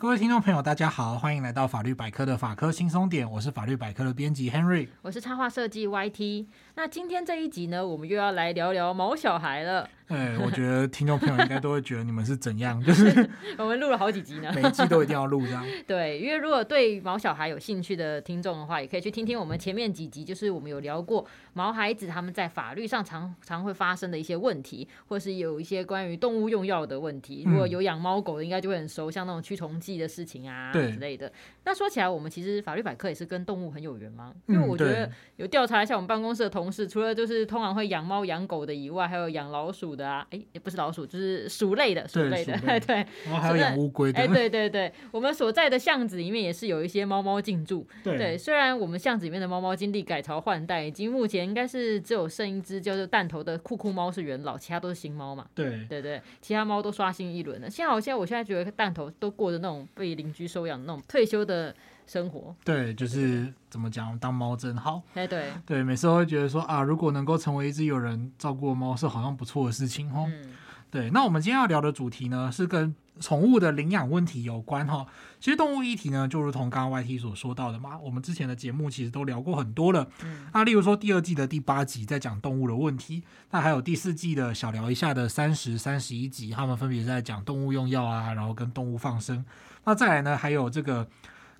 各位听众朋友，大家好，欢迎来到法律百科的法科轻松点，我是法律百科的编辑 Henry，我是插画设计 YT。那今天这一集呢，我们又要来聊聊毛小孩了。对，我觉 得听众朋友应该都会觉得你们是怎样，就是 我们录了好几集呢，每一集都一定要录这样。对，因为如果对毛小孩有兴趣的听众的话，也可以去听听我们前面几集，就是我们有聊过毛孩子他们在法律上常常会发生的一些问题，或是有一些关于动物用药的问题。如果有养猫狗的，应该就会很熟，像那种驱虫剂的事情啊之类的。那说起来，我们其实法律百科也是跟动物很有缘吗？因为我觉得有调查一下我们办公室的同事，除了就是通常会养猫养狗的以外，还有养老鼠的啊，哎，也不是。老鼠就是鼠类的，鼠类的，对，对，然后还有养乌龟的，哎，对对对，我们所在的巷子里面也是有一些猫猫进驻，对，对，虽然我们巷子里面的猫猫经历改朝换代，已经目前应该是只有剩一只叫做弹头的酷酷猫是元老，其他都是新猫嘛，对对对，其他猫都刷新一轮了。幸好我现在我现在觉得弹头都过着那种被邻居收养的那种退休的生活，对，就是怎么讲，当猫真好，哎，对对，每次都会觉得说啊，如果能够成为一只有人照顾的猫，是好像不错的事情哦。嗯对，那我们今天要聊的主题呢，是跟宠物的领养问题有关哈。其实动物议题呢，就如同刚刚 YT 所说到的嘛，我们之前的节目其实都聊过很多了。嗯，那例如说第二季的第八集在讲动物的问题，那还有第四季的小聊一下的三十、三十一集，他们分别在讲动物用药啊，然后跟动物放生。那再来呢，还有这个。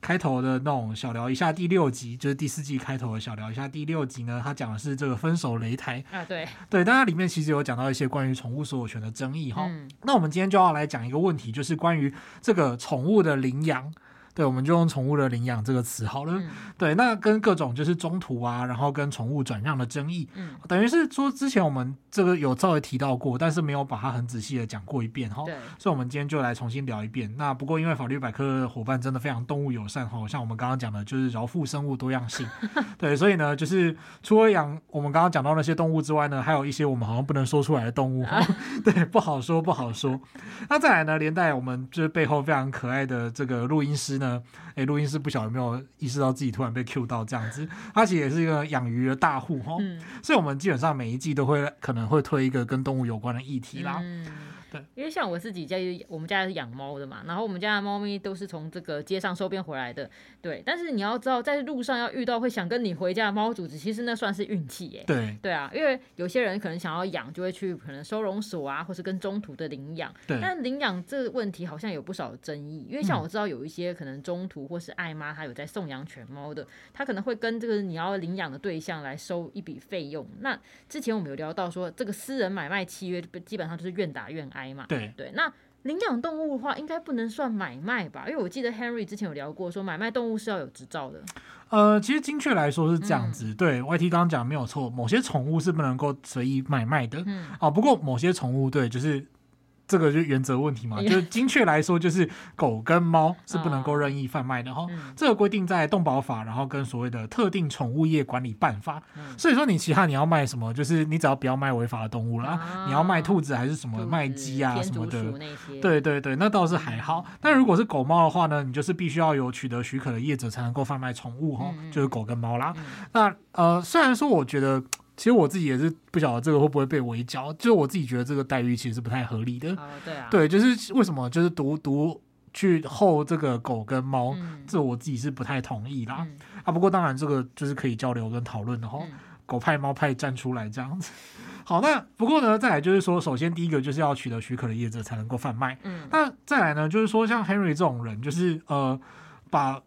开头的那种小聊一下第六集，就是第四季开头的小聊一下第六集呢，他讲的是这个分手擂台啊，对对，但它里面其实有讲到一些关于宠物所有权的争议哈。嗯、那我们今天就要来讲一个问题，就是关于这个宠物的领养。对，我们就用宠物的领养这个词好了。嗯、对，那跟各种就是中途啊，然后跟宠物转让的争议，嗯，等于是说之前我们这个有稍微提到过，但是没有把它很仔细的讲过一遍哈。对，所以我们今天就来重新聊一遍。那不过因为法律百科的伙伴真的非常动物友善哈，像我们刚刚讲的就是饶富生物多样性，对，所以呢，就是除了养我们刚刚讲到那些动物之外呢，还有一些我们好像不能说出来的动物哈，啊、对，不好说不好说。那再来呢，连带我们就是背后非常可爱的这个录音师呢。哎，录音师不晓得有没有意识到自己突然被 Q 到这样子，他其实也是一个养鱼的大户哈，嗯、所以我们基本上每一季都会可能会推一个跟动物有关的议题啦。嗯对，因为像我自己家，我们家是养猫的嘛，然后我们家的猫咪都是从这个街上收编回来的，对。但是你要知道，在路上要遇到会想跟你回家的猫主子，其实那算是运气耶。对，对啊，因为有些人可能想要养，就会去可能收容所啊，或是跟中途的领养。对。但领养这个问题好像有不少争议，因为像我知道有一些可能中途或是爱妈，她有在送养犬猫的，她可能会跟这个你要领养的对象来收一笔费用。那之前我们有聊到说，这个私人买卖契约基本上就是愿打愿挨。嘛，对对，那领养动物的话，应该不能算买卖吧？因为我记得 Henry 之前有聊过，说买卖动物是要有执照的。呃，其实精确来说是这样子，嗯、对，YT 刚刚讲没有错，某些宠物是不能够随意买卖的。嗯，啊，不过某些宠物，对，就是。这个就原则问题嘛，就是精确来说，就是狗跟猫是不能够任意贩卖的哈。这个规定在动保法，然后跟所谓的特定宠物业管理办法。所以说你其他你要卖什么，就是你只要不要卖违法的动物啦。你要卖兔子还是什么卖鸡啊什么的，对对对，那倒是还好。但如果是狗猫的话呢，你就是必须要有取得许可的业者才能够贩卖宠物哈，就是狗跟猫啦。那呃，虽然说我觉得。其实我自己也是不晓得这个会不会被围剿，就是我自己觉得这个待遇其实是不太合理的。哦、对啊，对，就是为什么就是独独去后这个狗跟猫，嗯、这我自己是不太同意啦。嗯、啊，不过当然这个就是可以交流跟讨论的哈。嗯、狗派猫派站出来这样子。好，那不过呢，再来就是说，首先第一个就是要取得许可的业者才能够贩卖。嗯。那再来呢，就是说像 Henry 这种人，就是呃把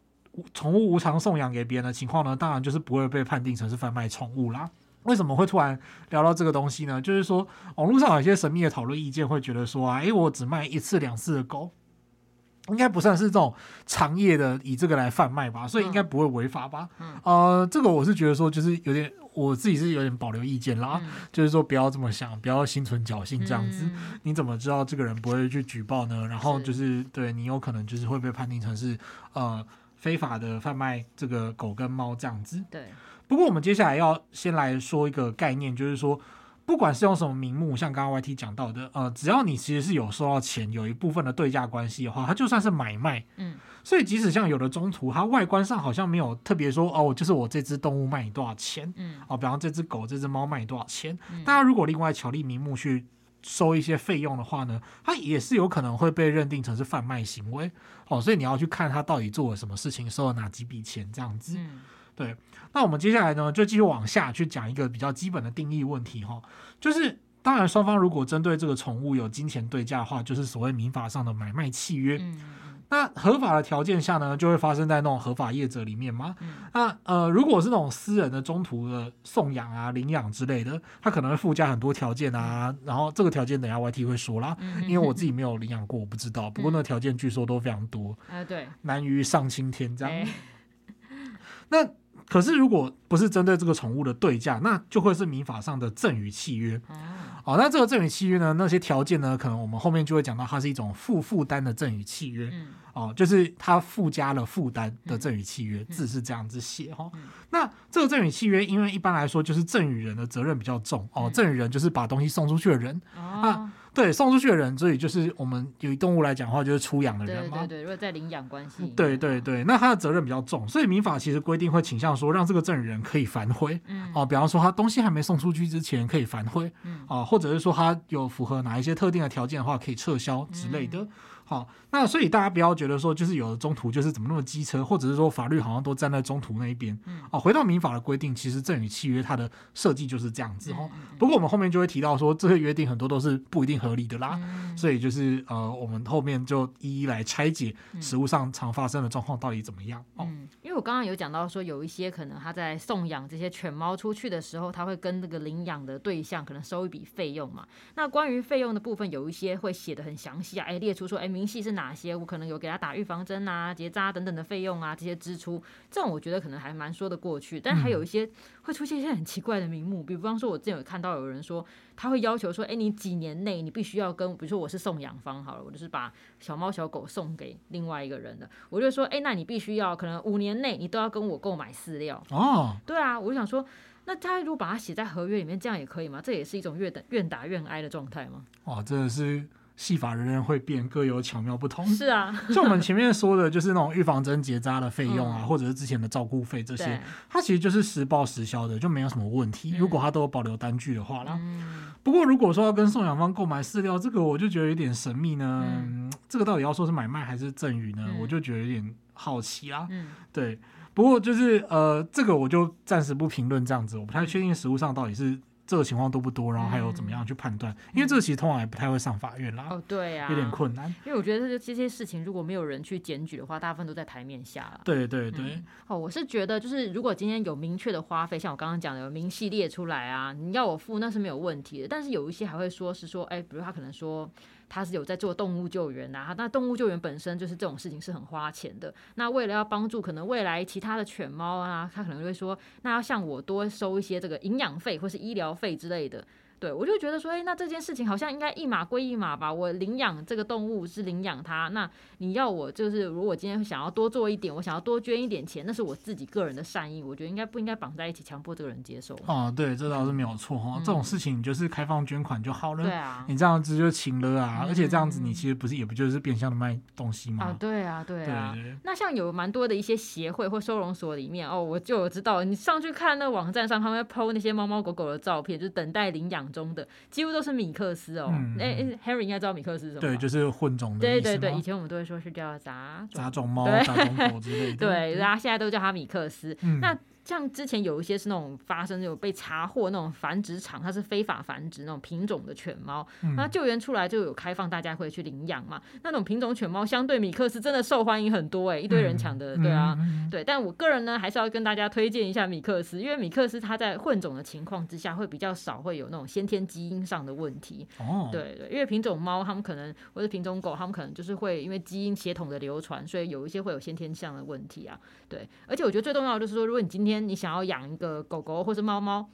宠物无偿送养给别人的情况呢，当然就是不会被判定成是贩卖宠物啦。为什么会突然聊到这个东西呢？就是说，网络上有一些神秘的讨论意见，会觉得说啊，诶，我只卖一次两次的狗，应该不算是这种长夜的以这个来贩卖吧，所以应该不会违法吧？嗯，呃，这个我是觉得说，就是有点我自己是有点保留意见啦，嗯、就是说不要这么想，不要心存侥幸这样子。嗯、你怎么知道这个人不会去举报呢？然后就是，是对你有可能就是会被判定成是呃非法的贩卖这个狗跟猫这样子。对。不过，我们接下来要先来说一个概念，就是说，不管是用什么名目，像刚刚 YT 讲到的，呃，只要你其实是有收到钱，有一部分的对价关系的话，它就算是买卖。嗯，所以即使像有的中途，它外观上好像没有特别说，哦，就是我这只动物卖你多少钱，嗯，哦，比方这只狗、这只猫卖你多少钱，大家如果另外巧立名目去收一些费用的话呢，它也是有可能会被认定成是贩卖行为。哦，所以你要去看他到底做了什么事情，收了哪几笔钱这样子。嗯、对。那我们接下来呢，就继续往下去讲一个比较基本的定义问题哈，就是当然双方如果针对这个宠物有金钱对价的话，就是所谓民法上的买卖契约。嗯那合法的条件下呢，就会发生在那种合法业者里面吗？嗯、那呃，如果是那种私人的中途的送养啊、领养之类的，他可能会附加很多条件啊。嗯、然后这个条件等一下 YT 会说啦，嗯、因为我 自己没有领养过，我不知道。不过那个条件据说都非常多，嗯、对，难于上青天这样。欸、那可是如果不是针对这个宠物的对价，那就会是民法上的赠与契约。嗯哦，那这个赠与契约呢，那些条件呢，可能我们后面就会讲到，它是一种附负担的赠与契约。嗯、哦，就是它附加了负担的赠与契约，嗯、字是这样子写哈。嗯、那这个赠与契约，因为一般来说就是赠与人的责任比较重哦，赠与人就是把东西送出去的人。哦、啊。对，送出去的人，所以就是我们以动物来讲的话，就是出养的人嘛。对对对，如果在领养关系。对对对，那他的责任比较重，所以民法其实规定会倾向说，让这个证人可以反悔。嗯。哦，比方说他东西还没送出去之前可以反悔。嗯。啊，或者是说他有符合哪一些特定的条件的话，可以撤销之类的。嗯好，那所以大家不要觉得说，就是有的中途就是怎么那么机车，或者是说法律好像都站在中途那一边。嗯，哦，回到民法的规定，其实赠与契约它的设计就是这样子哈。不过我们后面就会提到说，这些约定很多都是不一定合理的啦。嗯，所以就是呃，我们后面就一一来拆解实物上常发生的状况到底怎么样。嗯，因为我刚刚有讲到说，有一些可能他在送养这些犬猫出去的时候，他会跟那个领养的对象可能收一笔费用嘛。那关于费用的部分，有一些会写的很详细啊，哎，列出说，哎。明细是哪些？我可能有给他打预防针啊、结扎等等的费用啊，这些支出，这种我觉得可能还蛮说得过去。但还有一些会出现一些很奇怪的名目，比方说，我之前有看到有人说，他会要求说，哎，你几年内你必须要跟，比如说我是送养方好了，我就是把小猫小狗送给另外一个人的，我就说，哎，那你必须要可能五年内你都要跟我购买饲料哦。对啊，我就想说，那他如果把它写在合约里面，这样也可以吗？这也是一种愿打愿打愿挨的状态吗？哇，真的是。戏法人人会变，各有巧妙不同。是啊，像我们前面说的，就是那种预防针结扎的费用啊，嗯、或者是之前的照顾费这些，它其实就是实报实销的，就没有什么问题。嗯、如果他都有保留单据的话啦。嗯、不过如果说要跟送养方购买饲料，这个我就觉得有点神秘呢。嗯、这个到底要说是买卖还是赠与呢？嗯、我就觉得有点好奇啊。嗯、对。不过就是呃，这个我就暂时不评论这样子，我不太确定实物上到底是。这个情况多不多？然后还有怎么样去判断？嗯、因为这个其实通常也不太会上法院啦。哦，对啊，有点困难。因为我觉得这些事情如果没有人去检举的话，大部分都在台面下了。对对对。嗯、哦，我是觉得就是如果今天有明确的花费，像我刚刚讲的有明细列出来啊，你要我付那是没有问题的。但是有一些还会说是说，哎，比如他可能说。他是有在做动物救援呐、啊，那动物救援本身就是这种事情是很花钱的。那为了要帮助可能未来其他的犬猫啊，他可能会说，那要向我多收一些这个营养费或是医疗费之类的。对，我就觉得说，哎，那这件事情好像应该一码归一码吧。我领养这个动物是领养它，那你要我就是，如果今天想要多做一点，我想要多捐一点钱，那是我自己个人的善意，我觉得应该不应该绑在一起，强迫这个人接受。哦，对，这倒是没有错哈。嗯、这种事情你就是开放捐款就好了。对啊，你这样子就行了啊，嗯、而且这样子你其实不是也不就是变相的卖东西吗？啊，对啊，对啊。那像有蛮多的一些协会或收容所里面哦，我就有知道，你上去看那网站上，他们会 PO 那些猫猫狗狗的照片，就是等待领养中的，几乎。都是米克斯哦，哎、嗯、Henry 应该知道米克斯是什么？对，就是混种的。对对对，以前我们都会说是叫杂杂种猫、杂种狗之类的。对，大家现在都叫它米克斯。嗯、那像之前有一些是那种发生有被查获那种繁殖场，它是非法繁殖那种品种的犬猫，嗯、那救援出来就有开放大家会去领养嘛。那种品种犬猫相对米克斯真的受欢迎很多哎、欸，一堆人抢的，嗯、对啊，嗯、对。但我个人呢，还是要跟大家推荐一下米克斯，因为米克斯它在混种的情况之下会比较少会有那种先天基因上的问题。哦，对对，因为品种猫它们可能或者品种狗它们可能就是会因为基因血统的流传，所以有一些会有先天上的问题啊。对，而且我觉得最重要的就是说，如果你今天你想要养一个狗狗或是猫猫，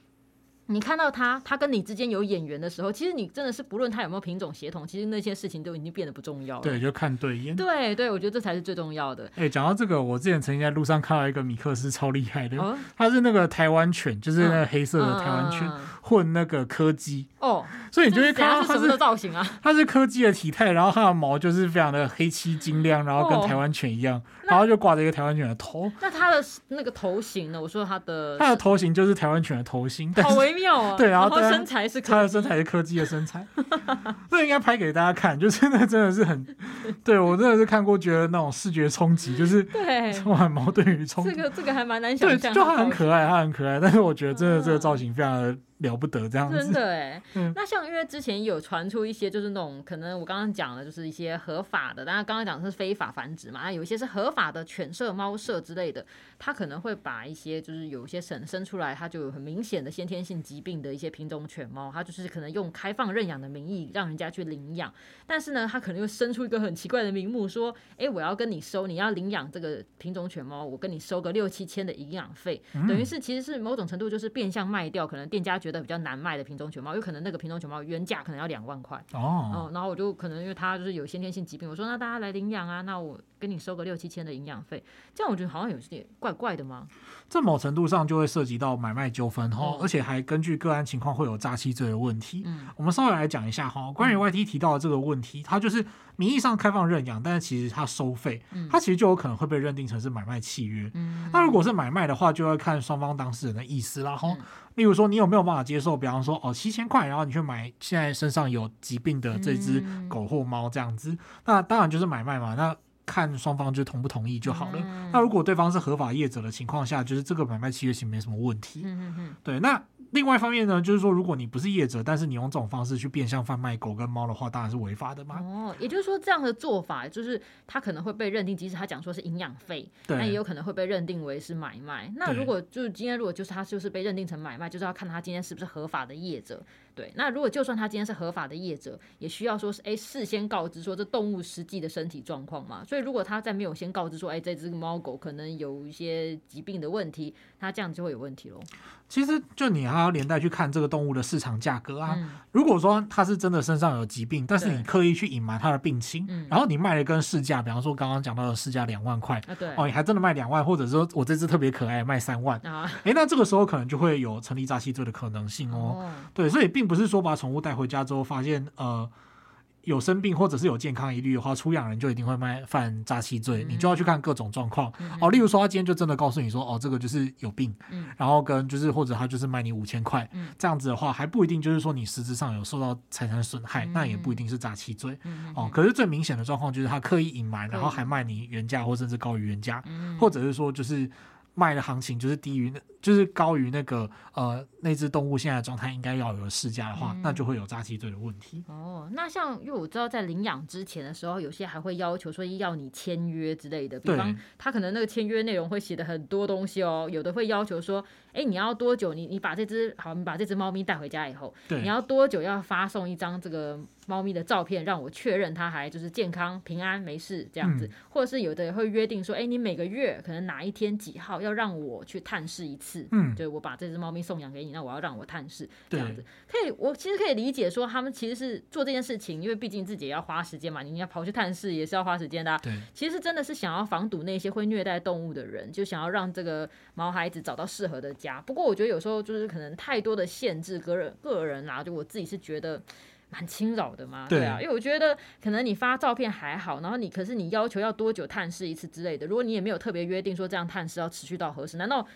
你看到它，它跟你之间有眼缘的时候，其实你真的是不论它有没有品种协同，其实那些事情都已经变得不重要了。对，就看对眼。对对，我觉得这才是最重要的。哎、欸，讲到这个，我之前曾经在路上看到一个米克斯超厉害的，它、哦、是那个台湾犬，就是那个黑色的台湾犬。哦混那个柯基哦，所以你就会看到它是什么造型啊？它是柯基的体态，然后它的毛就是非常的黑漆晶亮，然后跟台湾犬一样，然后就挂着一个台湾犬的头。那它的那个头型呢？我说它的它的头型就是台湾犬的头型，好微妙啊。对，然后身材是它的身材是柯基的身材，这应该拍给大家看，就是那真的是很，对我真的是看过，觉得那种视觉冲击，就是对充满矛盾与冲突。这个这个还蛮难想象，就它很可爱，它很可爱，但是我觉得真的这个造型非常的。了不得这样子，真的哎。嗯、那像因为之前有传出一些，就是那种可能我刚刚讲的，就是一些合法的，当然刚刚讲的是非法繁殖嘛。那有一些是合法的犬舍、猫舍之类的，它可能会把一些就是有一些省生出来，它就有很明显的先天性疾病的一些品种犬猫，它就是可能用开放认养的名义让人家去领养，但是呢，它可能又生出一个很奇怪的名目，说，哎、欸，我要跟你收，你要领养这个品种犬猫，我跟你收个六七千的营养费，嗯、等于是其实是某种程度就是变相卖掉，可能店家觉得比较难卖的品种犬猫，有可能那个品种犬猫原价可能要两万块哦、嗯，然后我就可能因为它就是有先天性疾病，我说那大家来领养啊，那我跟你收个六七千的营养费，这样我觉得好像有点怪怪的吗？这某程度上就会涉及到买卖纠纷哈，而且还根据个案情况会有诈欺罪的问题。嗯，我们稍微来讲一下哈，关于 YT 提到的这个问题，它就是名义上开放认养，但是其实它收费，它其实就有可能会被认定成是买卖契约。嗯，那如果是买卖的话，就要看双方当事人的意思，然后。例如说，你有没有办法接受？比方说，哦，七千块，然后你去买现在身上有疾病的这只狗或猫这样子，那当然就是买卖嘛。那看双方就同不同意就好了。那如果对方是合法业者的情况下，就是这个买卖契约其实没什么问题。对，那。另外一方面呢，就是说，如果你不是业者，但是你用这种方式去变相贩卖狗跟猫的话，当然是违法的嘛。哦，也就是说，这样的做法就是他可能会被认定，即使他讲说是营养费，对那也有可能会被认定为是买卖。那如果就是今天，如果就是他就是被认定成买卖，就是要看他今天是不是合法的业者。对，那如果就算他今天是合法的业者，也需要说是哎事先告知说这动物实际的身体状况嘛。所以如果他在没有先告知说哎这只猫狗可能有一些疾病的问题，那这样就会有问题喽。其实就你还要连带去看这个动物的市场价格啊。嗯、如果说它是真的身上有疾病，但是你刻意去隐瞒它的病情，对然后你卖了跟市价，比方说刚刚讲到的市价两万块，啊、对哦，你还真的卖两万，或者说我这只特别可爱卖三万，哎、啊，那这个时候可能就会有成立诈欺罪的可能性哦。哦对，所以并不是说把宠物带回家之后发现呃。有生病或者是有健康疑虑的话，出养人就一定会卖犯诈欺罪，嗯、你就要去看各种状况、嗯、哦。例如说，他今天就真的告诉你说，哦，这个就是有病，嗯、然后跟就是或者他就是卖你五千块，嗯、这样子的话还不一定就是说你实质上有受到财产损害，嗯、那也不一定是诈欺罪、嗯、哦。可是最明显的状况就是他刻意隐瞒，然后还卖你原价或甚至高于原价，嗯、或者是说就是。卖的行情就是低于那，就是高于那个呃那只动物现在的状态应该要有的市价的话，嗯、那就会有诈欺罪的问题。哦，那像因为我知道在领养之前的时候，有些还会要求说要你签约之类的，比方他可能那个签约内容会写的很多东西哦，有的会要求说，哎，你要多久？你你把这只好，你把这只猫咪带回家以后，对你要多久要发送一张这个猫咪的照片，让我确认它还就是健康平安没事这样子，嗯、或者是有的也会约定说，哎，你每个月可能哪一天几号要让我去探视一次，嗯，对，我把这只猫咪送养给你，那我要让我探视这样子，可以，我其实可以理解说他们其实是做这件事情，因为毕竟自己也要花时间嘛，你要跑去探视也是要花时间的，对，其实真的是想要防堵那些会虐待动物的人，就想要让这个毛孩子找到适合的。不过我觉得有时候就是可能太多的限制，个人个人啊，就我自己是觉得蛮侵扰的嘛，对，对啊，因为我觉得可能你发照片还好，然后你可是你要求要多久探视一次之类的，如果你也没有特别约定说这样探视要持续到何时，难道？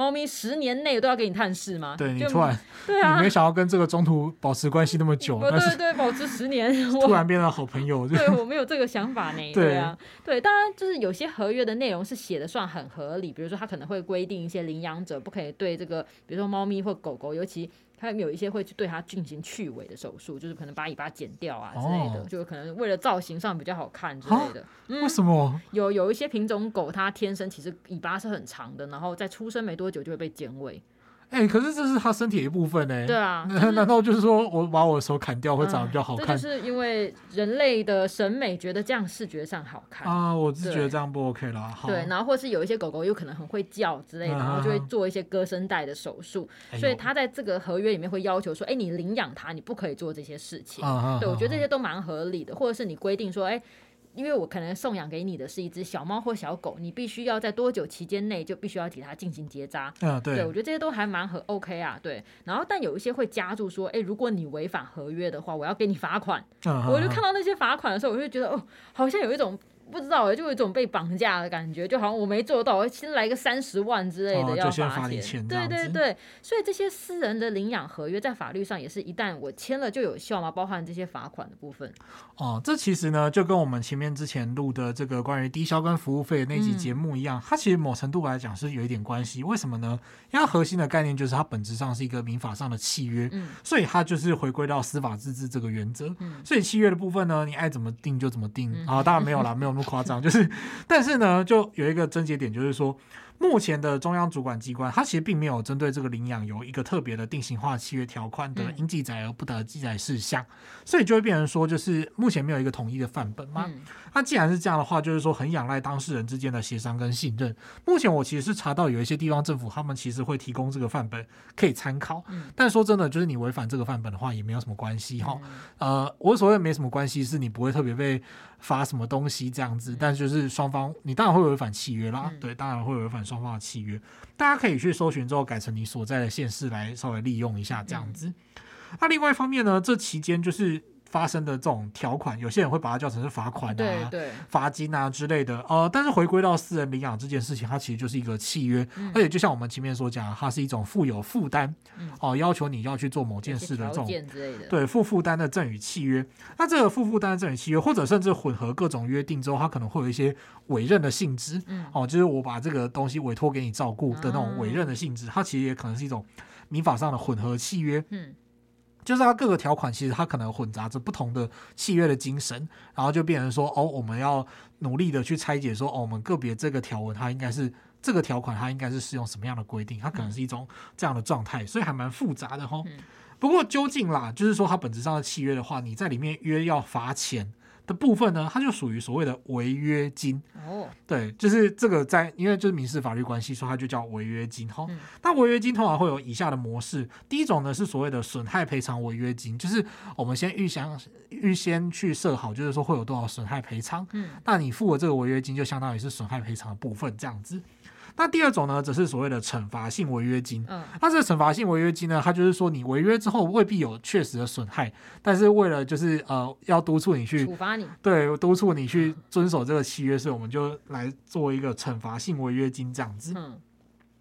猫咪十年内都要给你探视吗？对，你突然，对啊，你没想要跟这个中途保持关系那么久，对对对，保持十年，突然变成好朋友。对，我没有这个想法呢。对啊，对，当然就是有些合约的内容是写的算很合理，比如说他可能会规定一些领养者不可以对这个，比如说猫咪或狗狗，尤其。他有一些会去对它进行去尾的手术，就是可能把尾巴剪掉啊之类的，哦、就可能为了造型上比较好看之类的。为什么？有有一些品种狗，它天生其实尾巴是很长的，然后在出生没多久就会被剪尾。哎、欸，可是这是他身体的一部分呢、欸。对啊，难道就是说我把我的手砍掉会长得比较好看？嗯、这就是因为人类的审美觉得这样视觉上好看啊，我是觉得这样不 OK 啦。对，对，然后或是有一些狗狗有可能很会叫之类的，然后就会做一些割声带的手术，啊、所以他在这个合约里面会要求说，哎、欸，你领养它，你不可以做这些事情。啊、对，我觉得这些都蛮合理的，或者是你规定说，哎、欸。因为我可能送养给你的是一只小猫或小狗，你必须要在多久期间内就必须要给它进行结扎。嗯，对，对我觉得这些都还蛮合 OK 啊，对。然后但有一些会加注说，哎，如果你违反合约的话，我要给你罚款。嗯，我就看到那些罚款的时候，我就觉得哦，好像有一种。不知道，就有一种被绑架的感觉，就好像我没做到，我先来个三十万之类的要罚钱。钱对对对，所以这些私人的领养合约在法律上也是一旦我签了就有效吗？包含这些罚款的部分。哦，这其实呢就跟我们前面之前录的这个关于低消跟服务费的那集节目一样，嗯、它其实某程度来讲是有一点关系。为什么呢？因为它核心的概念就是它本质上是一个民法上的契约，嗯、所以它就是回归到司法自治这个原则。嗯、所以契约的部分呢，你爱怎么定就怎么定啊。当然没有啦，没有那么夸张，就是。但是呢，就有一个症结点，就是说。目前的中央主管机关，它其实并没有针对这个领养有一个特别的定型化契约条款的应记载而不得记载事项，嗯、所以就会变成说，就是目前没有一个统一的范本嘛。那、嗯、既然是这样的话，就是说很仰赖当事人之间的协商跟信任。目前我其实是查到有一些地方政府，他们其实会提供这个范本可以参考。嗯、但说真的，就是你违反这个范本的话，也没有什么关系哈。嗯、呃，我所谓没什么关系，是你不会特别被罚什么东西这样子，但就是双方，你当然会违反契约啦。嗯、对，当然会违反。双方的契约，大家可以去搜寻之后改成你所在的县市来稍微利用一下这样子。那另外一方面呢，这期间就是。发生的这种条款，有些人会把它叫成是罚款啊、罚金啊之类的。呃，但是回归到私人领养这件事情，它其实就是一个契约，嗯、而且就像我们前面所讲，它是一种负有负担，哦、呃，要求你要去做某件事的这种对负负担的赠与契约。那这个负负担的赠与契约，或者甚至混合各种约定之后，它可能会有一些委任的性质，哦、呃，就是我把这个东西委托给你照顾的那种委任的性质，它其实也可能是一种民法上的混合契约。嗯。就是它各个条款，其实它可能混杂着不同的契约的精神，然后就变成说，哦，我们要努力的去拆解说，哦，我们个别这个条文它应该是这个条款，它应该是适用什么样的规定，它可能是一种这样的状态，所以还蛮复杂的哈。不过究竟啦，就是说它本质上的契约的话，你在里面约要罚钱。的部分呢，它就属于所谓的违约金哦，对，就是这个在，因为就是民事法律关系，所以它就叫违约金哈。那违约金通常会有以下的模式，第一种呢是所谓的损害赔偿违约金，就是我们先预想预先去设好，就是说会有多少损害赔偿，嗯，那你付了这个违约金就相当于是损害赔偿的部分这样子。那第二种呢，则是所谓的惩罚性违约金。嗯，那这个惩罚性违约金呢，它就是说你违约之后未必有确实的损害，但是为了就是呃要督促你去处罚你，对，督促你去遵守这个契约，所以我们就来做一个惩罚性违约金这样子。嗯，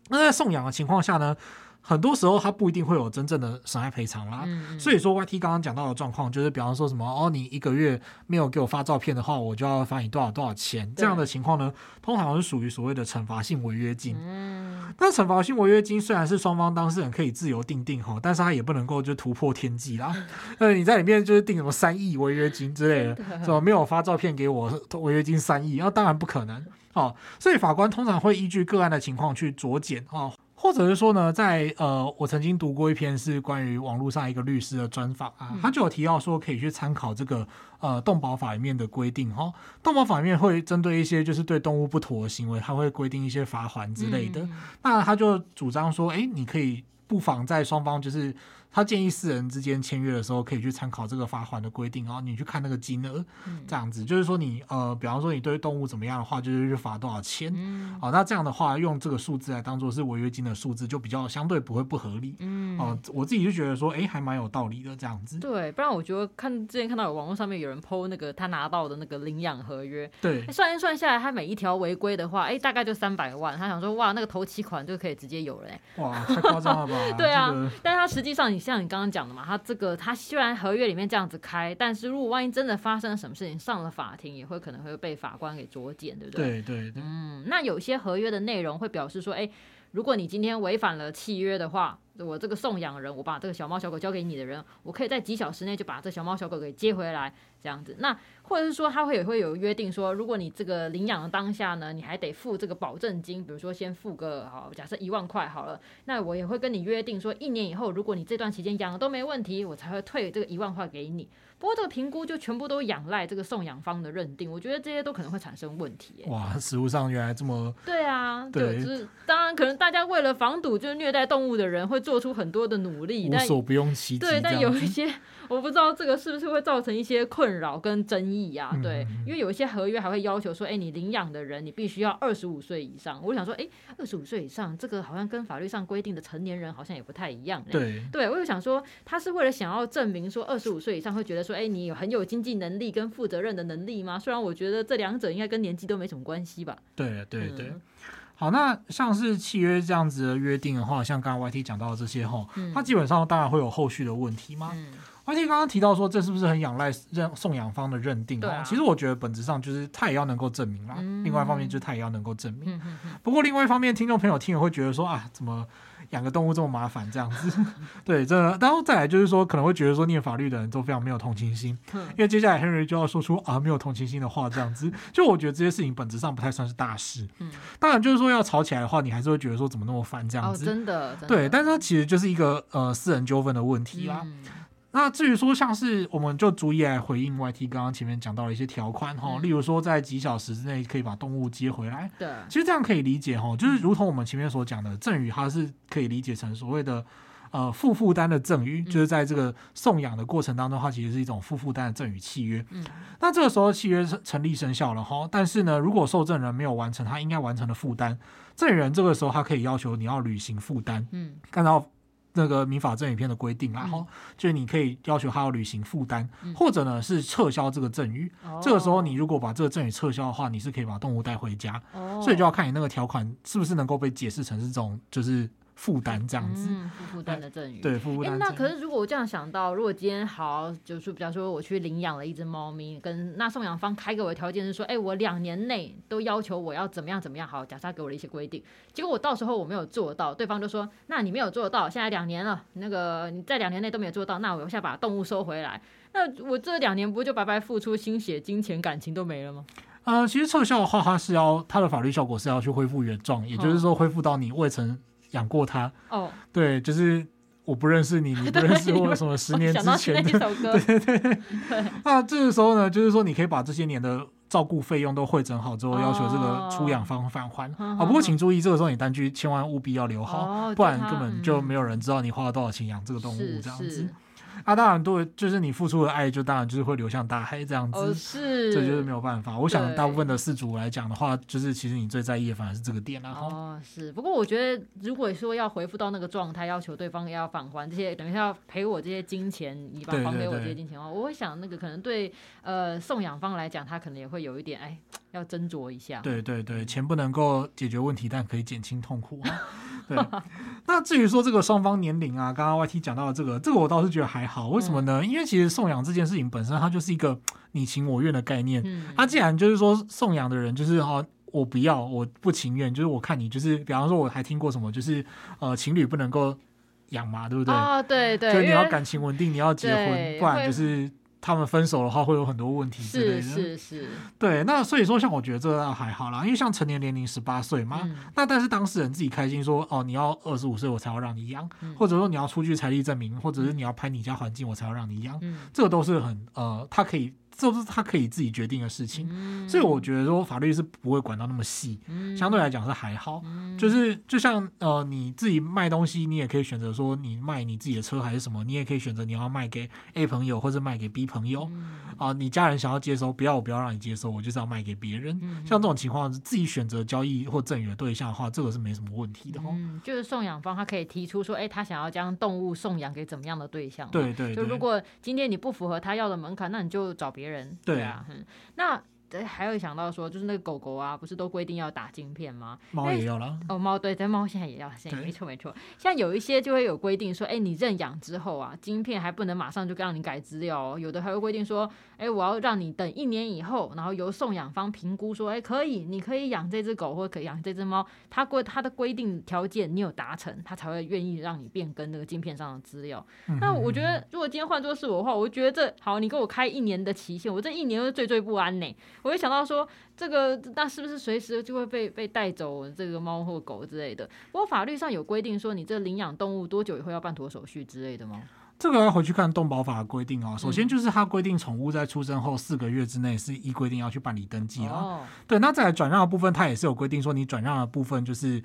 那在送养的情况下呢，很多时候它不一定会有真正的损害赔偿啦，嗯、所以说 YT 刚刚讲到的状况，就是比方说什么哦，你一个月没有给我发照片的话，我就要罚你多少多少钱，这样的情况呢，通常是属于所谓的惩罚性违约金。嗯，那惩罚性违约金虽然是双方当事人可以自由定定哈，但是他也不能够就突破天际啦。那，你在里面就是定什么三亿违约金之类的，的什么没有发照片给我违约金三亿，那当然不可能哦。所以法官通常会依据个案的情况去酌减哦。或者是说呢，在呃，我曾经读过一篇是关于网络上一个律师的专访啊，他就有提到说可以去参考这个呃动保法里面的规定哈，动保法里面会针对一些就是对动物不妥的行为，他会规定一些罚款之类的，那他就主张说，哎，你可以不妨在双方就是。他建议四人之间签约的时候，可以去参考这个罚款的规定，然后你去看那个金额，这样子，就是说你呃，比方说你对动物怎么样的话，就是去罚多少钱，哦，那这样的话用这个数字来当做是违约金的数字，就比较相对不会不合理，哦，我自己就觉得说，哎，还蛮有道理的这样子。对，不然我觉得看之前看到有网络上面有人 po 那个他拿到的那个领养合约，对，算一算下来，他每一条违规的话，哎，大概就三百万，他想说哇，那个头期款就可以直接有了，哇，太夸张了吧？对啊，但是他实际上你像你刚刚讲的嘛。他这个，他虽然合约里面这样子开，但是如果万一真的发生了什么事情，上了法庭，也会可能会被法官给酌减，对不对？对对对。嗯，那有些合约的内容会表示说，哎，如果你今天违反了契约的话，我这个送养人，我把这个小猫小狗交给你的人，我可以在几小时内就把这小猫小狗给接回来，这样子。那或者是说，他会也会有约定说，如果你这个领养的当下呢，你还得付这个保证金，比如说先付个好，假设一万块好了，那我也会跟你约定说，一年以后，如果你这段期间养的都没问题，我才会退这个一万块给你。不过这个评估就全部都仰赖这个送养方的认定，我觉得这些都可能会产生问题。哇，实物上原来这么……对啊，对，对就是当然可能大家为了防堵就是虐待动物的人会做出很多的努力，无所不用其极。对，但有一些我不知道这个是不是会造成一些困扰跟争议啊？对，嗯、因为有一些合约还会要求说，哎、欸，你领养的人你必须要二十五岁以上。我想说，哎、欸，二十五岁以上这个好像跟法律上规定的成年人好像也不太一样、欸。对，对我就想说，他是为了想要证明说二十五岁以上会觉得说，哎、欸，你有很有经济能力跟负责任的能力吗？虽然我觉得这两者应该跟年纪都没什么关系吧。对对对。嗯好，那像是契约这样子的约定的话，像刚刚 YT 讲到的这些哈，它基本上当然会有后续的问题嘛。嗯、YT 刚刚提到说，这是不是很仰赖认送养方的认定？啊、其实我觉得本质上就是他也要能够证明啦。嗯、另外一方面就是他也要能够证明。嗯、不过另外一方面，听众朋友听了会觉得说啊，怎么？养个动物这么麻烦，这样子，对，这然后再来就是说，可能会觉得说，念法律的人都非常没有同情心，因为接下来 Henry 就要说出啊没有同情心的话，这样子，就我觉得这些事情本质上不太算是大事。嗯，当然就是说要吵起来的话，你还是会觉得说怎么那么烦这样子，真的，对，但是它其实就是一个呃私人纠纷的问题啦。那至于说像是，我们就逐一来回应 YT 刚刚前面讲到的一些条款哈，嗯、例如说在几小时之内可以把动物接回来。对，其实这样可以理解哈，就是如同我们前面所讲的赠与，它是可以理解成所谓的呃负负担的赠与，就是在这个送养的过程当中，它其实是一种负负担的赠与契约。嗯，那这个时候契约成立生效了哈，但是呢，如果受赠人没有完成他应该完成的负担，赠与人这个时候他可以要求你要履行负担。嗯，看到。那个民法赠与篇的规定，然后、嗯、就是你可以要求他要履行负担，嗯、或者呢是撤销这个赠与。哦、这个时候你如果把这个赠与撤销的话，你是可以把动物带回家。哦、所以就要看你那个条款是不是能够被解释成是这种就是。负担这样子，嗯，负负担的赠与，对，负负担。那可是如果我这样想到，如果今天好，就是比方说我去领养了一只猫咪，跟那送养方开给我的条件是说，哎、欸，我两年内都要求我要怎么样怎么样，好，假设他给我的一些规定，结果我到时候我没有做到，对方就说，那你没有做到，现在两年了，那个你在两年内都没有做到，那我现在把动物收回来，那我这两年不就白白付出心血、金钱、感情都没了吗？呃，其实撤销的话，它是要它的法律效果是要去恢复原状，也就是说恢复到你未曾。养过它哦，对，就是我不认识你，你不 认识我，什么十年之前的，对对对对。那这个时候呢，就是说你可以把这些年的照顾费用都汇整好之后，要求这个出养方返还。啊。不过请注意，这个时候你单据千万务必要留好，不然根本就没有人知道你花了多少钱养这个动物这样子。啊，当然对，就是你付出的爱，就当然就是会流向大海这样子，哦、是，这就是没有办法。我想大部分的事主来讲的话，就是其实你最在意的反而是这个点啊。哦，是。不过我觉得，如果说要恢复到那个状态，要求对方要返还这些，等于要赔我这些金钱，你把还给我这些金钱的话，我会想那个可能对呃送养方来讲，他可能也会有一点哎，要斟酌一下。对对对，钱不能够解决问题，但可以减轻痛苦。对，那至于说这个双方年龄啊，刚刚 YT 讲到的这个，这个我倒是觉得还好。为什么呢？嗯、因为其实送养这件事情本身，它就是一个你情我愿的概念。嗯，它既然就是说送养的人就是哈，我不要，我不情愿，就是我看你就是，比方说我还听过什么，就是呃情侣不能够养嘛，对不对？啊，对对，所以你要感情稳定，你要结婚，不然就是。他们分手的话会有很多问题之类的，是是是，对。那所以说，像我觉得这个还好啦，因为像成年年龄十八岁嘛，嗯、那但是当事人自己开心说，哦，你要二十五岁我才要让你养，嗯、或者说你要出具财力证明，或者是你要拍你家环境我才要让你养，嗯、这个都是很呃，他可以。这是他可以自己决定的事情，嗯、所以我觉得说法律是不会管到那么细，嗯、相对来讲是还好。嗯、就是就像呃你自己卖东西，你也可以选择说你卖你自己的车还是什么，你也可以选择你要卖给 A 朋友或者卖给 B 朋友。啊、你家人想要接收，不要我不要让你接收，我就是要卖给别人。嗯、像这种情况，自己选择交易或赠与的对象的话，这个是没什么问题的。嗯，就是送养方他可以提出说，哎，他想要将动物送养给怎么样的对象？对，对对。就如果今天你不符合他要的门槛，那你就找别人。对啊。嗯，那。对，还有想到说，就是那个狗狗啊，不是都规定要打晶片吗？猫也要了。哦，猫对，但猫现在也要，现在没错没错。像有一些就会有规定说，哎，你认养之后啊，晶片还不能马上就让你改资料哦。有的还会规定说，哎，我要让你等一年以后，然后由送养方评估说，哎，可以，你可以养这只狗或者可以养这只猫，它规它的规定条件你有达成，它才会愿意让你变更那个晶片上的资料。嗯、那我觉得，如果今天换作是我的话，我觉得这好，你给我开一年的期限，我这一年会惴惴不安呢。我会想到说。这个那是不是随时就会被被带走这个猫或狗之类的？不过法律上有规定说，你这领养动物多久以后要办妥手续之类的吗？这个要回去看动保法的规定哦。首先就是它规定宠物在出生后四个月之内是依规定要去办理登记啊。哦。对，那在转让的部分，它也是有规定说，你转让的部分就是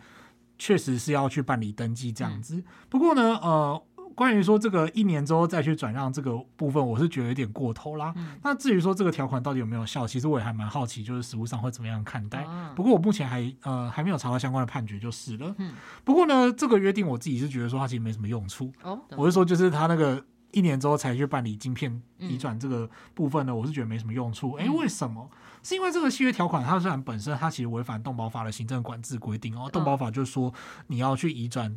确实是要去办理登记这样子。嗯。不过呢，呃。关于说这个一年之后再去转让这个部分，我是觉得有点过头啦。嗯、那至于说这个条款到底有没有效，其实我也还蛮好奇，就是实务上会怎么样看待。啊、不过我目前还呃还没有查到相关的判决就是了。嗯、不过呢，这个约定我自己是觉得说它其实没什么用处。哦、我是说就是它那个一年之后才去办理晶片移转这个部分呢，嗯、我是觉得没什么用处。哎、欸，为什么？是因为这个契约条款它虽然本身它其实违反动保法的行政管制规定哦，动保法就是说你要去移转，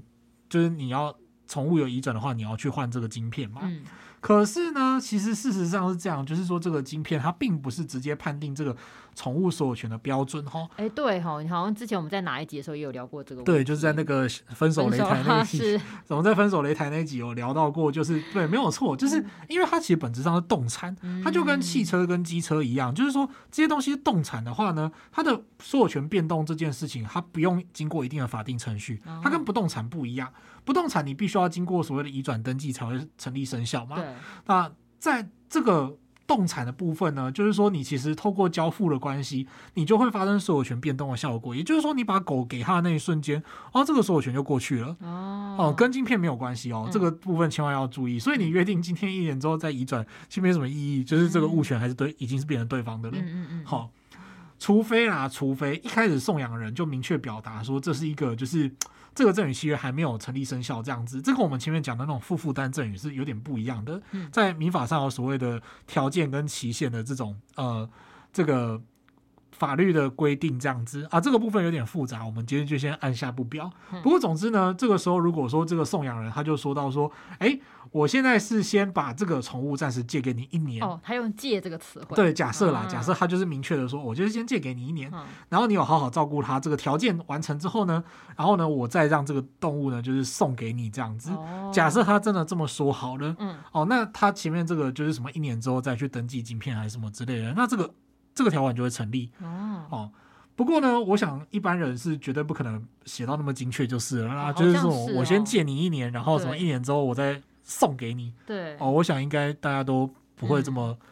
就是你要。宠物有移转的话，你要去换这个晶片嘛？嗯。可是呢，其实事实上是这样，就是说这个晶片它并不是直接判定这个宠物所有权的标准哈。哎、欸，对哈，你好像之前我们在哪一集的时候也有聊过这个问题。对，就是在那个分手擂台那一集，怎么在分手擂台那一集有聊到过？就是对，没有错，就是因为它其实本质上是动产，它就跟汽车跟机车一样，就是说这些东西动产的话呢，它的所有权变动这件事情，它不用经过一定的法定程序，它跟不动产不一样。不动产你必须要经过所谓的移转登记才会成立生效嘛？对。那在这个动产的部分呢，就是说你其实透过交付的关系，你就会发生所有权变动的效果。也就是说，你把狗给他的那一瞬间，哦，这个所有权就过去了。哦。哦，跟晶片没有关系哦，嗯、这个部分千万要注意。所以你约定今天一年之后再移转，其实没什么意义，就是这个物权还是对，已经是变成对方的了。嗯嗯嗯。好，除非啦，除非一开始送养人就明确表达说这是一个就是。这个赠与契约还没有成立生效，这样子，这跟我们前面讲的那种负负担赠与是有点不一样的。在民法上有所谓的条件跟期限的这种呃这个法律的规定，这样子啊，这个部分有点复杂，我们今天就先按下不表。不过总之呢，这个时候如果说这个送养人他就说到说，哎。我现在是先把这个宠物暂时借给你一年。哦，他用“借”这个词汇。对，假设啦，嗯、假设他就是明确的说，我就是先借给你一年，嗯、然后你有好好照顾它，这个条件完成之后呢，然后呢，我再让这个动物呢，就是送给你这样子。哦、假设他真的这么说好了，嗯，哦，那他前面这个就是什么一年之后再去登记晶片还是什么之类的，那这个这个条款就会成立。哦，哦，不过呢，我想一般人是绝对不可能写到那么精确就是了，啊，就是说我先借你一年，然后什么一年之后我再。送给你，对哦，我想应该大家都不会这么。嗯、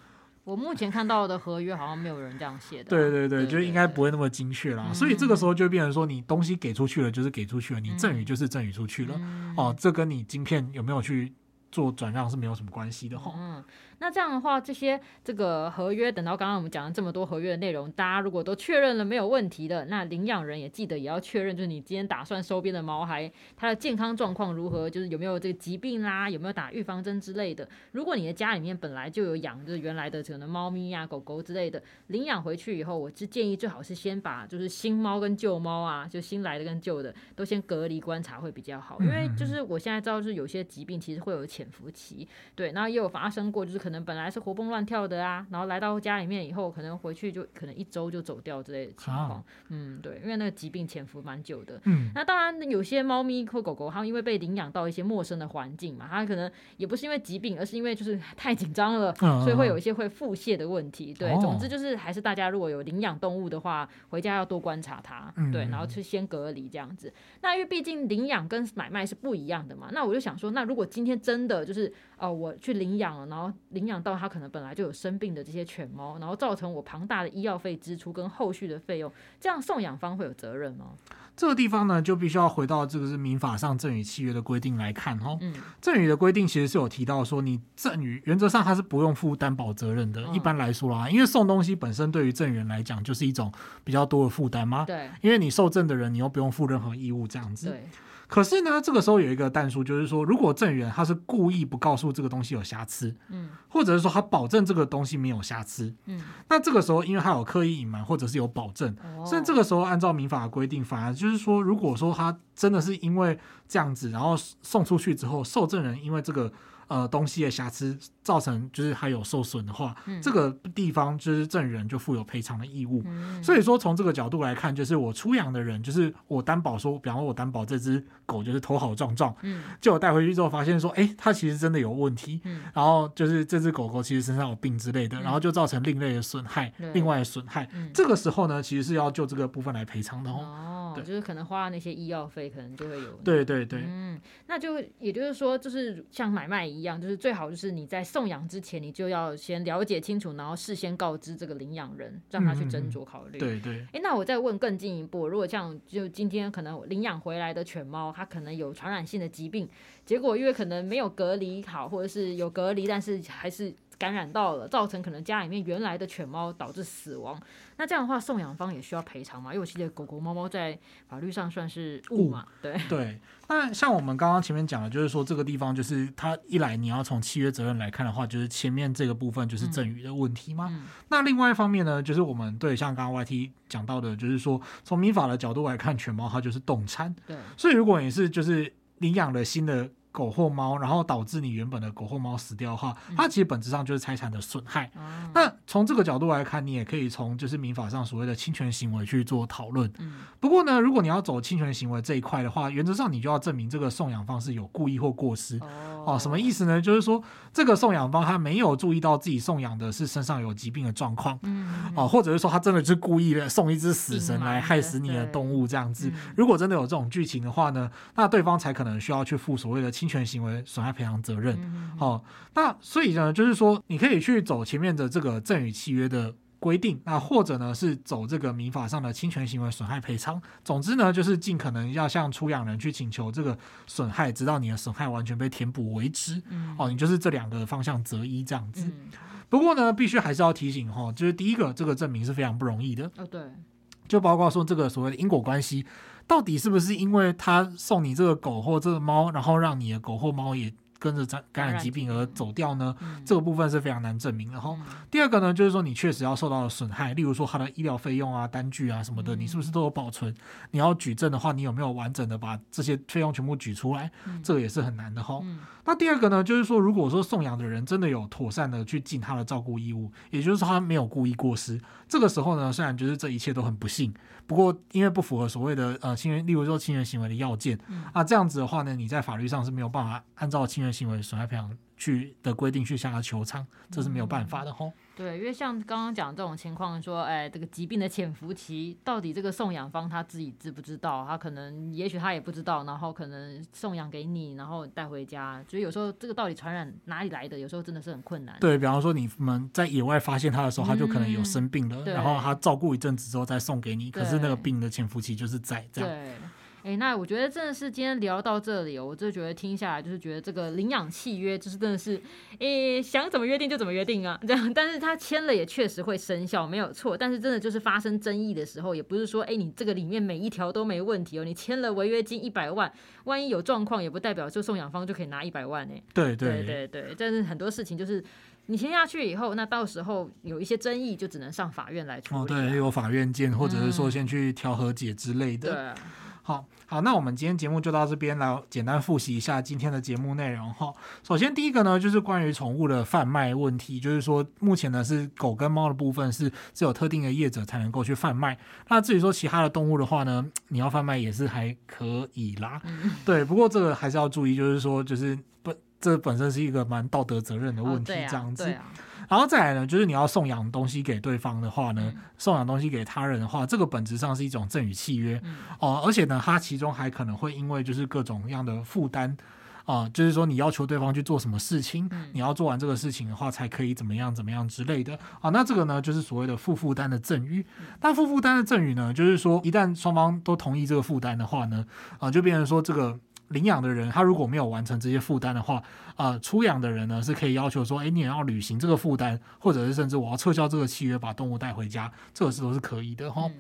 我目前看到的合约好像没有人这样写的、啊。对对对，就应该不会那么精确啦。所以这个时候就变成说，你东西给出去了就是给出去了，你赠与就是赠与出去了。嗯、哦，这跟你晶片有没有去做转让是没有什么关系的哈。嗯那这样的话，这些这个合约，等到刚刚我们讲了这么多合约的内容，大家如果都确认了没有问题的，那领养人也记得也要确认，就是你今天打算收编的毛孩，它的健康状况如何，就是有没有这个疾病啦，有没有打预防针之类的。如果你的家里面本来就有养，就是原来的可能猫咪呀、狗狗之类的，领养回去以后，我是建议最好是先把就是新猫跟旧猫啊，就新来的跟旧的都先隔离观察会比较好，因为就是我现在知道是有些疾病其实会有潜伏期，对，然后也有发生过就是可能本来是活蹦乱跳的啊，然后来到家里面以后，可能回去就可能一周就走掉之类的情况。啊、嗯，对，因为那个疾病潜伏蛮久的。嗯，那当然有些猫咪或狗狗，它因为被领养到一些陌生的环境嘛，它可能也不是因为疾病，而是因为就是太紧张了，嗯、所以会有一些会腹泻的问题。对，哦、总之就是还是大家如果有领养动物的话，回家要多观察它。嗯、对，然后去先隔离这样子。那因为毕竟领养跟买卖是不一样的嘛，那我就想说，那如果今天真的就是。哦，我去领养了，然后领养到它可能本来就有生病的这些犬猫，然后造成我庞大的医药费支出跟后续的费用，这样送养方会有责任吗？这个地方呢，就必须要回到这个是民法上赠与契约的规定来看哦。嗯，赠与的规定其实是有提到说，你赠与原则上它是不用负担保责任的。嗯、一般来说啦，因为送东西本身对于赠与人来讲就是一种比较多的负担嘛。对，因为你受赠的人你又不用负任何义务这样子。对。可是呢，这个时候有一个但书，就是说，如果赠与人他是故意不告诉这个东西有瑕疵，嗯，或者是说他保证这个东西没有瑕疵，嗯，那这个时候因为他有刻意隐瞒或者是有保证，哦，所以这个时候按照民法的规定，反而就是说，如果说他真的是因为这样子，然后送出去之后，受赠人因为这个。呃，东西的瑕疵造成就是还有受损的话，嗯、这个地方就是证人就负有赔偿的义务。嗯、所以说从这个角度来看，就是我出养的人，就是我担保说，比方说我担保这只狗就是头好壮壮，嗯，就我带回去之后发现说，哎、欸，它其实真的有问题，嗯、然后就是这只狗狗其实身上有病之类的，嗯、然后就造成另类的损害，嗯、另外的损害，嗯、这个时候呢，其实是要就这个部分来赔偿的哦。哦，就是可能花那些医药费，可能就会有。对对对，嗯，那就也就是说，就是像买卖一样，就是最好就是你在送养之前，你就要先了解清楚，然后事先告知这个领养人，让他去斟酌考虑。嗯、对对。哎，那我再问更进一步，如果像就今天可能领养回来的犬猫，它可能有传染性的疾病，结果因为可能没有隔离好，或者是有隔离，但是还是。感染到了，造成可能家里面原来的犬猫导致死亡，那这样的话，送养方也需要赔偿嘛？因为我记得狗狗、猫猫在法律上算是物嘛，对对。那像我们刚刚前面讲的，就是说这个地方就是它一来你要从契约责任来看的话，就是前面这个部分就是赠与的问题嘛。嗯、那另外一方面呢，就是我们对像刚刚 YT 讲到的，就是说从民法的角度来看，犬猫它就是动产，对。所以如果你是就是领养了新的。狗或猫，然后导致你原本的狗或猫死掉的话，它其实本质上就是财产的损害。嗯、那从这个角度来看，你也可以从就是民法上所谓的侵权行为去做讨论。嗯、不过呢，如果你要走侵权行为这一块的话，原则上你就要证明这个送养方是有故意或过失。哦，哦，什么意思呢？就是说这个送养方他没有注意到自己送养的是身上有疾病的状况。嗯、哦，或者是说他真的是故意的送一只死神来害死你的动物这样子。如果真的有这种剧情的话呢，那对方才可能需要去负所谓的侵。侵权行为损害赔偿责任，好、嗯哦，那所以呢，就是说，你可以去走前面的这个赠与契约的规定，那或者呢是走这个民法上的侵权行为损害赔偿。总之呢，就是尽可能要向出养人去请求这个损害，直到你的损害完全被填补为止。嗯、哦，你就是这两个方向择一这样子。嗯、不过呢，必须还是要提醒哈、哦，就是第一个，这个证明是非常不容易的。哦，对，就包括说这个所谓的因果关系。到底是不是因为他送你这个狗或这个猫，然后让你的狗或猫也跟着感感染疾病而走掉呢？嗯、这个部分是非常难证明的哈。嗯、第二个呢，就是说你确实要受到了损害，例如说他的医疗费用啊、单据啊什么的，你是不是都有保存？你要举证的话，你有没有完整的把这些费用全部举出来？嗯、这个也是很难的哈。嗯、那第二个呢，就是说如果说送养的人真的有妥善的去尽他的照顾义务，也就是说他没有故意过失，这个时候呢，虽然就是这一切都很不幸。不过，因为不符合所谓的呃侵权，例如说亲人行为的要件，嗯、啊，这样子的话呢，你在法律上是没有办法按照亲人行为损害赔偿去的规定去向他求偿，这是没有办法的吼。对，因为像刚刚讲这种情况，说，哎，这个疾病的潜伏期到底这个送养方他自己知不知道？他可能，也许他也不知道，然后可能送养给你，然后带回家，所以有时候这个到底传染哪里来的，有时候真的是很困难。对，比方说你们在野外发现他的时候，他就可能有生病了，嗯、然后他照顾一阵子之后再送给你，可是那个病的潜伏期就是在这样。对。哎、欸，那我觉得真的是今天聊到这里，我就觉得听下来就是觉得这个领养契约就是真的是，诶、欸，想怎么约定就怎么约定啊，这样。但是他签了也确实会生效，没有错。但是真的就是发生争议的时候，也不是说，哎、欸，你这个里面每一条都没问题哦，你签了违约金一百万，万一有状况，也不代表就送养方就可以拿一百万呢。对对对对，但是很多事情就是你签下去以后，那到时候有一些争议，就只能上法院来处理。哦，对，有法院见，或者是说先去调和解之类的。嗯、对。好好，那我们今天节目就到这边来简单复习一下今天的节目内容哈。首先第一个呢，就是关于宠物的贩卖问题，就是说目前呢是狗跟猫的部分是只有特定的业者才能够去贩卖。那至于说其他的动物的话呢，你要贩卖也是还可以啦。嗯、对，不过这个还是要注意，就是说就是不，这本身是一个蛮道德责任的问题，这样子。哦然后再来呢，就是你要送养东西给对方的话呢，嗯、送养东西给他人的话，这个本质上是一种赠与契约哦、而且呢，它其中还可能会因为就是各种各样的负担啊、呃，就是说你要求对方去做什么事情，嗯、你要做完这个事情的话，才可以怎么样怎么样之类的啊、呃，那这个呢，就是所谓的负负担的赠与。那负负担的赠与呢，就是说一旦双方都同意这个负担的话呢，啊、呃，就变成说这个。领养的人，他如果没有完成这些负担的话，呃，出养的人呢是可以要求说，哎，你也要履行这个负担，或者是甚至我要撤销这个契约，把动物带回家，这个是都是可以的哈。嗯、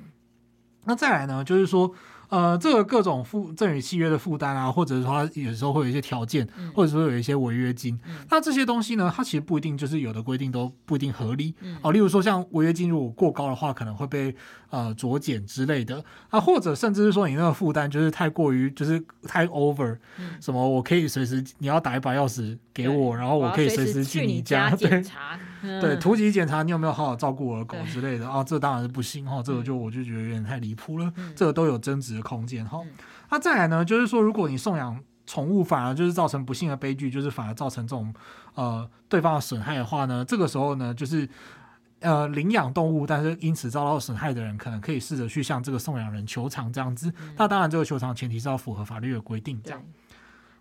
那再来呢，就是说。呃，这个各种负赠与契约的负担啊，或者是说它有时候会有一些条件，嗯、或者说有一些违约金，嗯、那这些东西呢，它其实不一定就是有的规定都不一定合理。嗯、哦，例如说像违约金如果过高的话，可能会被呃酌减之类的。啊，或者甚至是说你那个负担就是太过于就是太 over，、嗯、什么我可以随时你要打一把钥匙给我，然后我可以随时去你家检查，对，对，突击检查你有没有好好照顾我的狗之类的啊，这当然是不行哈、哦，这个就我就觉得有点太离谱了，嗯、这个都有争执。的空间哈，那再来呢，就是说，如果你送养宠物，反而就是造成不幸的悲剧，就是反而造成这种呃对方的损害的话呢，这个时候呢，就是呃领养动物，但是因此遭到损害的人，可能可以试着去向这个送养人求偿这样子。嗯、那当然，这个求偿前提是要符合法律的规定，这样。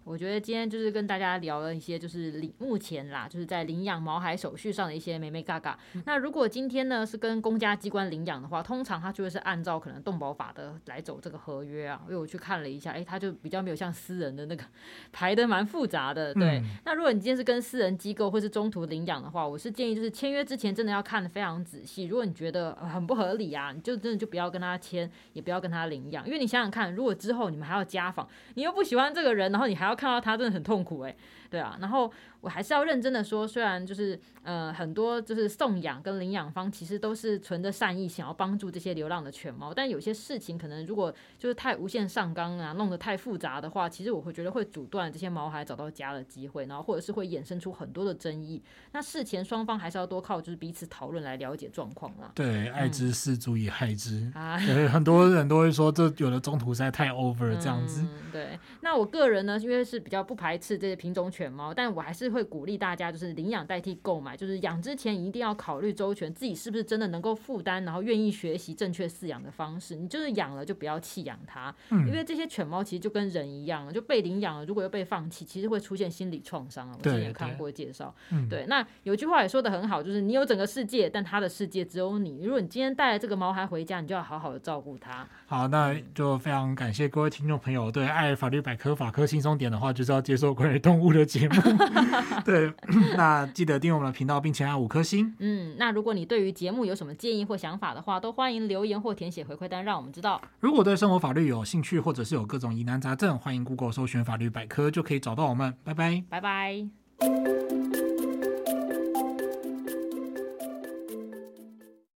我觉得今天就是跟大家聊了一些，就是领目前啦，就是在领养毛孩手续上的一些眉眉嘎嘎。那如果今天呢是跟公家机关领养的话，通常他就会是按照可能动保法的来走这个合约啊。因为我去看了一下，哎，他就比较没有像私人的那个排的蛮复杂的。对，嗯、那如果你今天是跟私人机构或是中途领养的话，我是建议就是签约之前真的要看的非常仔细。如果你觉得很不合理啊，你就真的就不要跟他签，也不要跟他领养，因为你想想看，如果之后你们还要家访，你又不喜欢这个人，然后你还要看到他，真的很痛苦诶、对啊，然后。我还是要认真的说，虽然就是呃很多就是送养跟领养方其实都是存着善意，想要帮助这些流浪的犬猫，但有些事情可能如果就是太无限上纲啊，弄得太复杂的话，其实我会觉得会阻断这些毛孩找到家的机会，然后或者是会衍生出很多的争议。那事前双方还是要多靠就是彼此讨论来了解状况啦。对，爱之深足以害之啊，对，很多人都会说这有的中途实在太 over 这样子。嗯，对，那我个人呢，因为是比较不排斥这些品种犬猫，但我还是。会鼓励大家就是领养代替购买，就是养之前一定要考虑周全，自己是不是真的能够负担，然后愿意学习正确饲养的方式。你就是养了就不要弃养它，因为这些犬猫其实就跟人一样，就被领养了，如果又被放弃，其实会出现心理创伤啊。我之前也看过介绍，对。那有句话也说的很好，就是你有整个世界，但它的世界只有你。如果你今天带了这个毛孩回家，你就要好好的照顾它。好，那就非常感谢各位听众朋友对爱法律百科法科轻松点的话，就是要接受关于动物的节目。对，那记得订阅我们的频道，并且按五颗星。嗯，那如果你对于节目有什么建议或想法的话，都欢迎留言或填写回馈单，让我们知道。如果对生活法律有兴趣，或者是有各种疑难杂症，欢迎 Google 搜寻法律百科，就可以找到我们。拜拜，拜拜。